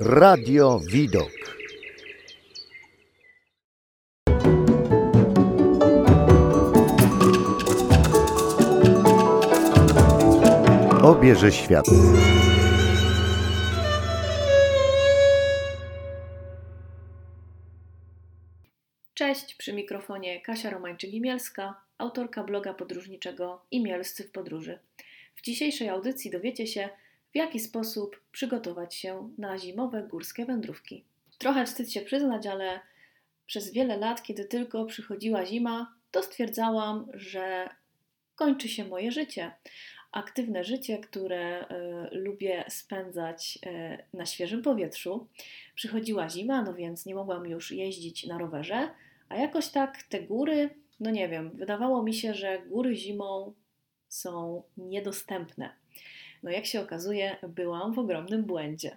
Radio Widok. Obierze świat. Cześć, przy mikrofonie Kasia Romańczyk-Imielska, autorka bloga podróżniczego Imielscy w podróży. W dzisiejszej audycji dowiecie się, w jaki sposób przygotować się na zimowe górskie wędrówki. Trochę wstyd się przyznać, ale przez wiele lat, kiedy tylko przychodziła zima, to stwierdzałam, że kończy się moje życie. Aktywne życie, które y, lubię spędzać y, na świeżym powietrzu. Przychodziła zima, no więc nie mogłam już jeździć na rowerze, a jakoś tak te góry, no nie wiem, wydawało mi się, że góry zimą są niedostępne. No jak się okazuje, byłam w ogromnym błędzie.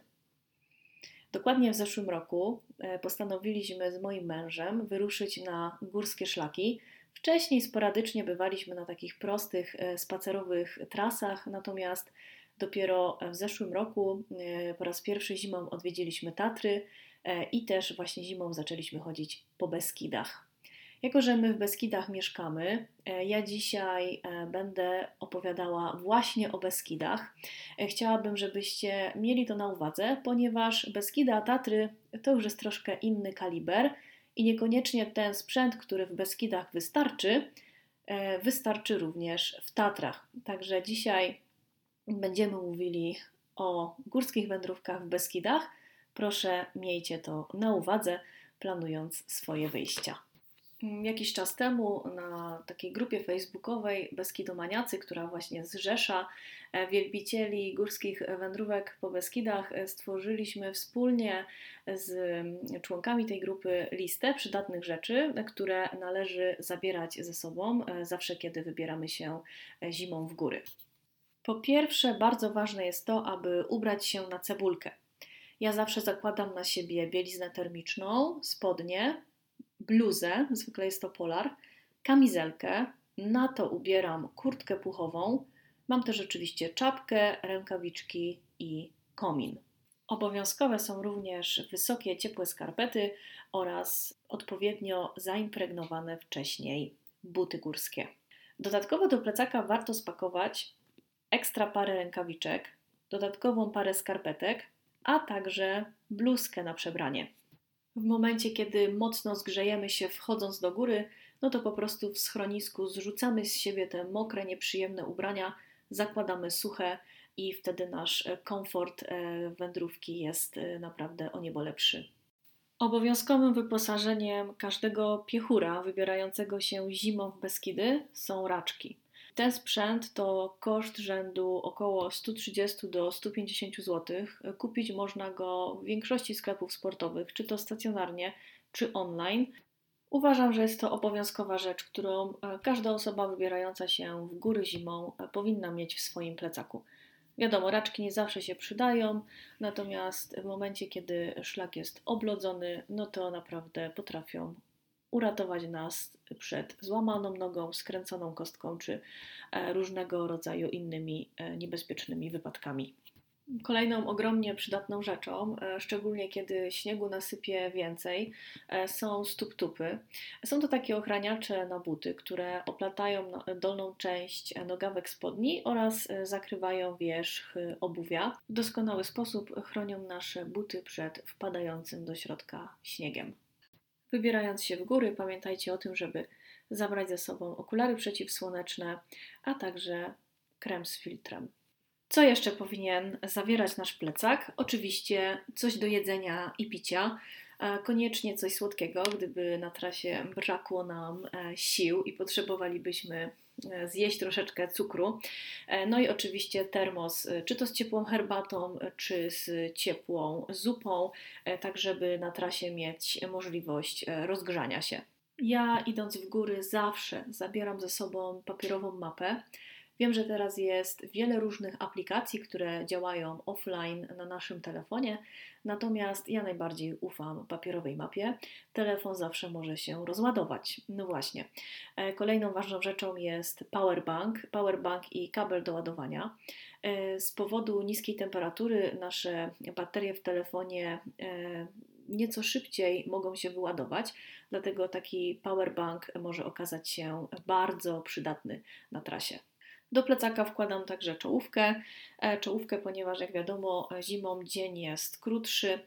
Dokładnie w zeszłym roku e, postanowiliśmy z moim mężem wyruszyć na górskie szlaki. Wcześniej sporadycznie bywaliśmy na takich prostych e, spacerowych trasach, natomiast dopiero w zeszłym roku e, po raz pierwszy zimą odwiedziliśmy Tatry i też właśnie zimą zaczęliśmy chodzić po Beskidach. Jako, że my w Beskidach mieszkamy, e, ja dzisiaj e, będę opowiadała właśnie o Beskidach. E, chciałabym, żebyście mieli to na uwadze, ponieważ Beskida Tatry to już jest troszkę inny kaliber i niekoniecznie ten sprzęt, który w Beskidach wystarczy, wystarczy również w Tatrach. Także dzisiaj będziemy mówili o górskich wędrówkach w Beskidach. Proszę, miejcie to na uwadze, planując swoje wyjścia. Mm, jakiś czas temu na takiej grupie facebookowej Beskidomaniacy, która właśnie zrzesza e, wielbicieli górskich wędrówek po Beskidach, e, stworzyliśmy wspólnie z mm, członkami tej grupy listę przydatnych rzeczy, które należy zabierać ze sobą e, zawsze, kiedy wybieramy się zimą w góry. Po pierwsze, bardzo ważne jest to, aby ubrać się na cebulkę. Ja zawsze zakładam na siebie bieliznę termiczną, spodnie, bluzę, zwykle jest to polar, kamizelkę, na to ubieram kurtkę puchową, mam też oczywiście czapkę, rękawiczki i komin. Obowiązkowe są również wysokie, ciepłe skarpety oraz odpowiednio zaimpregnowane wcześniej buty górskie. Dodatkowo do plecaka warto spakować ekstra parę rękawiczek, dodatkową parę skarpetek, a także bluzkę na przebranie. W momencie, kiedy mocno zgrzejemy się wchodząc do góry, no to po prostu w schronisku zrzucamy z siebie te mokre, nieprzyjemne ubrania, zakładamy suche i wtedy nasz e, komfort e, wędrówki jest e, naprawdę o niebo lepszy. Obowiązkowym wyposażeniem każdego piechura wybierającego się zimą w Beskidy są raczki. Ten sprzęt to koszt rzędu około 130 do 150 zł. Kupić można go w większości sklepów sportowych, czy to stacjonarnie, czy online. Uważam, że jest to obowiązkowa rzecz, którą e, każda osoba wybierająca się w góry zimą e, powinna mieć w swoim plecaku. Wiadomo, raczki nie zawsze się przydają, natomiast w momencie, kiedy szlak jest oblodzony, no to naprawdę potrafią uratować nas przed złamaną nogą, skręconą kostką czy e, różnego rodzaju innymi e, niebezpiecznymi wypadkami. Kolejną ogromnie przydatną rzeczą, e, szczególnie kiedy śniegu nasypie więcej, są stuk-tupy. Są to takie ochraniacze na buty, które oplatają no, dolną część nogawek spodni oraz zakrywają wierzch obuwia. W doskonały sposób chronią nasze buty przed wpadającym do środka śniegiem. Wybierając się w góry, pamiętajcie o tym, żeby zabrać ze sobą okulary przeciwsłoneczne, a także krem z filtrem. Co jeszcze powinien zawierać nasz plecak? Oczywiście coś do jedzenia i picia. Koniecznie coś słodkiego, gdyby na trasie brakło nam e, sił i potrzebowalibyśmy zjeść troszeczkę cukru. E, no i oczywiście termos, czy to z ciepłą herbatą, czy z ciepłą zupą, tak żeby na trasie mieć możliwość rozgrzania się. Ja idąc w góry zawsze zabieram ze sobą papierową mapę Wiem, że teraz jest wiele różnych aplikacji, które działają offline na naszym telefonie, natomiast ja najbardziej ufam papierowej mapie. Telefon zawsze może się rozładować. No właśnie. E, kolejną ważną rzeczą jest powerbank, powerbank i kabel do ładowania. E, z powodu niskiej temperatury nasze baterie w telefonie e, nieco szybciej mogą się wyładować, dlatego taki powerbank może okazać się bardzo przydatny na trasie. Do plecaka wkładam także czołówkę. E, czołówkę, ponieważ jak wiadomo, zimą dzień jest krótszy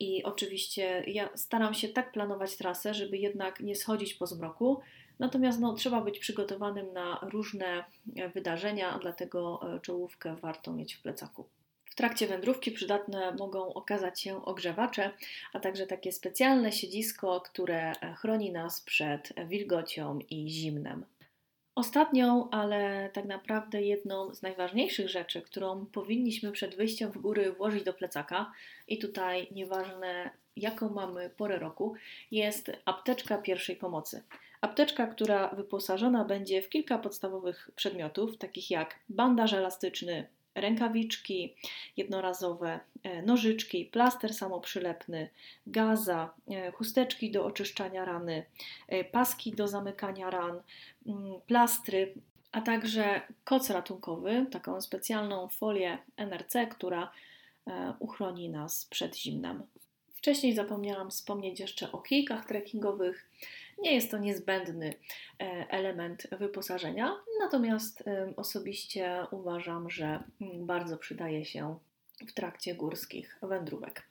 i oczywiście ja staram się tak planować trasę, żeby jednak nie schodzić po zmroku, Natomiast no, trzeba być przygotowanym na różne e, wydarzenia, dlatego e, czołówkę warto mieć w plecaku. W trakcie wędrówki przydatne mogą okazać się ogrzewacze, a także takie specjalne siedzisko, które e, chroni nas przed wilgocią i zimnem. Ostatnią, ale tak naprawdę jedną z najważniejszych rzeczy, którą powinniśmy przed wyjściem w góry włożyć do plecaka, i tutaj nieważne jaką mamy porę roku, jest apteczka pierwszej pomocy. Apteczka, która wyposażona będzie w kilka podstawowych przedmiotów, takich jak bandaż elastyczny, rękawiczki jednorazowe, e, nożyczki, plaster samoprzylepny, gaza, e, chusteczki do oczyszczania rany, e, paski do zamykania ran, mm, plastry, a także koc ratunkowy, taką specjalną folię NRC, która uchroni nas przed zimnem. Wcześniej zapomniałam wspomnieć jeszcze o kijkach trekkingowych. Nie jest to niezbędny e, element wyposażenia, natomiast osobiście uważam, że mm, bardzo przydaje się w trakcie górskich wędrówek.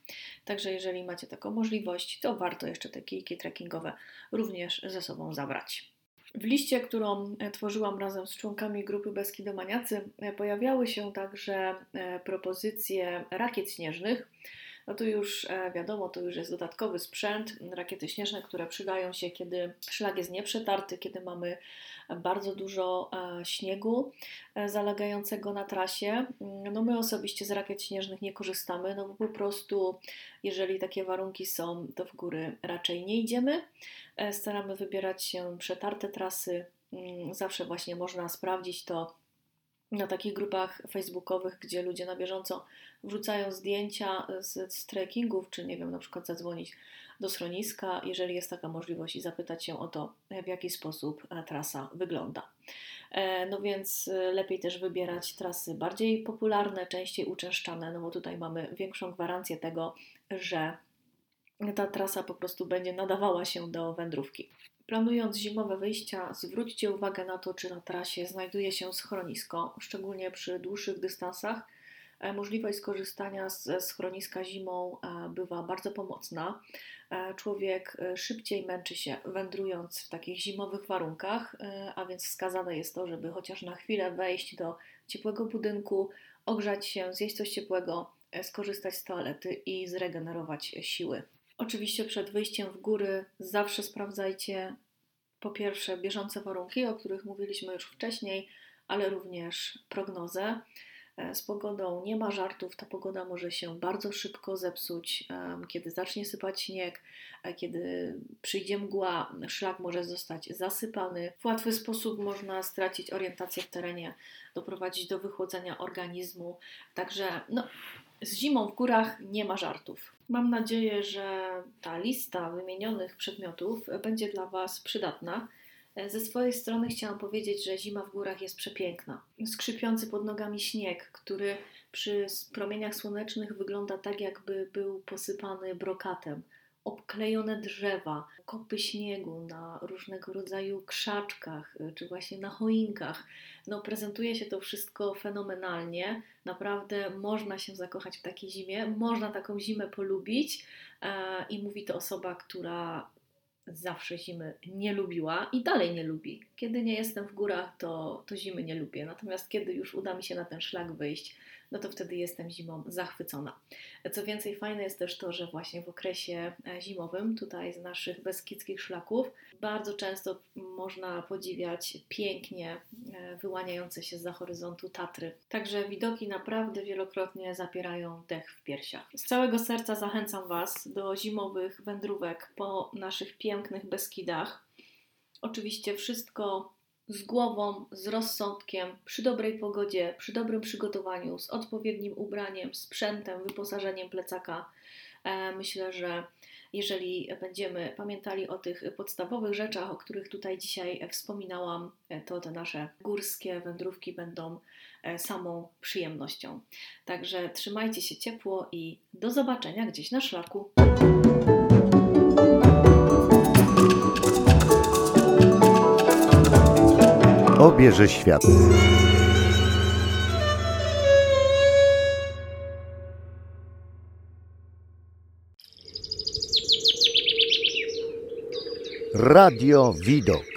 Także jeżeli macie taką możliwość, to warto jeszcze te kijki trekkingowe również ze sobą zabrać. W liście, którą e, tworzyłam razem z członkami grupy Beskidomaniacy, e, pojawiały się także propozycje rakiet śnieżnych no to już e, wiadomo, to już jest dodatkowy sprzęt, rakiety śnieżne, które przydają się, kiedy szlak jest nieprzetarty, kiedy mamy bardzo dużo e, śniegu e, zalegającego na trasie. No my osobiście z rakiet śnieżnych nie korzystamy, no bo po prostu jeżeli takie warunki są, to w góry raczej nie idziemy. Staramy wybierać się przetarte trasy. Mm, zawsze właśnie można sprawdzić to na takich grupach facebookowych, gdzie ludzie na bieżąco wrzucają zdjęcia z, z trekkingów, czy nie wiem, na przykład zadzwonić do schroniska, jeżeli jest taka możliwość i zapytać się o to, w jaki sposób e, trasa wygląda. E, no więc e, lepiej też wybierać trasy bardziej popularne, częściej uczęszczane, no bo tutaj mamy większą gwarancję tego, że ta trasa po prostu będzie nadawała się do wędrówki. Planując zimowe wyjścia, zwróćcie uwagę na to, czy na trasie znajduje się schronisko, szczególnie przy dłuższych dystansach. E, możliwość skorzystania ze schroniska zimą e, bywa bardzo pomocna. E, człowiek szybciej męczy się wędrując w takich zimowych warunkach, a więc wskazane jest to, żeby chociaż na chwilę wejść do ciepłego budynku, ogrzać się, zjeść coś ciepłego, skorzystać z toalety i zregenerować siły. Oczywiście przed wyjściem w góry zawsze sprawdzajcie po pierwsze bieżące warunki, o których mówiliśmy już wcześniej, ale również prognozę. E, z pogodą nie ma żartów, ta pogoda może się bardzo szybko zepsuć, kiedy zacznie sypać śnieg, kiedy przyjdzie mgła, szlak może zostać zasypany. W łatwy sposób można stracić orientację w terenie, doprowadzić do wychłodzenia organizmu. Także no, z zimą w górach nie ma żartów. Mam nadzieję, że ta lista wymienionych przedmiotów będzie dla Was przydatna. Ze swojej strony chciałam powiedzieć, że zima w górach jest przepiękna. Skrzypiący pod nogami śnieg, który przy promieniach słonecznych wygląda tak, jakby był posypany brokatem obklejone drzewa, kopy śniegu na różnego rodzaju krzaczkach y, czy właśnie na choinkach. No, prezentuje się to wszystko fenomenalnie. Naprawdę można się zakochać w takiej zimie, można taką zimę polubić e, i mówi to osoba, która zawsze zimy nie lubiła i dalej nie lubi. Kiedy nie jestem w górach, to, to zimy nie lubię. Natomiast kiedy już uda mi się na ten szlak wyjść, no to wtedy jestem zimą zachwycona. Co więcej, fajne jest też to, że właśnie w okresie e, zimowym, tutaj z naszych beskidzkich szlaków, bardzo często można podziwiać pięknie e, wyłaniające się za horyzontu Tatry. Także widoki naprawdę wielokrotnie zapierają dech w piersiach. Z całego serca zachęcam Was do zimowych wędrówek po naszych pięknych Beskidach. Oczywiście wszystko z głową, z rozsądkiem, przy dobrej pogodzie, przy dobrym przygotowaniu, z odpowiednim ubraniem, sprzętem, wyposażeniem plecaka. E, myślę, że jeżeli będziemy pamiętali o tych podstawowych rzeczach, o których tutaj dzisiaj wspominałam, e, to te nasze górskie wędrówki będą e, samą przyjemnością. Także trzymajcie się ciepło i do zobaczenia gdzieś na szlaku. Obierze świat. Radio Widok.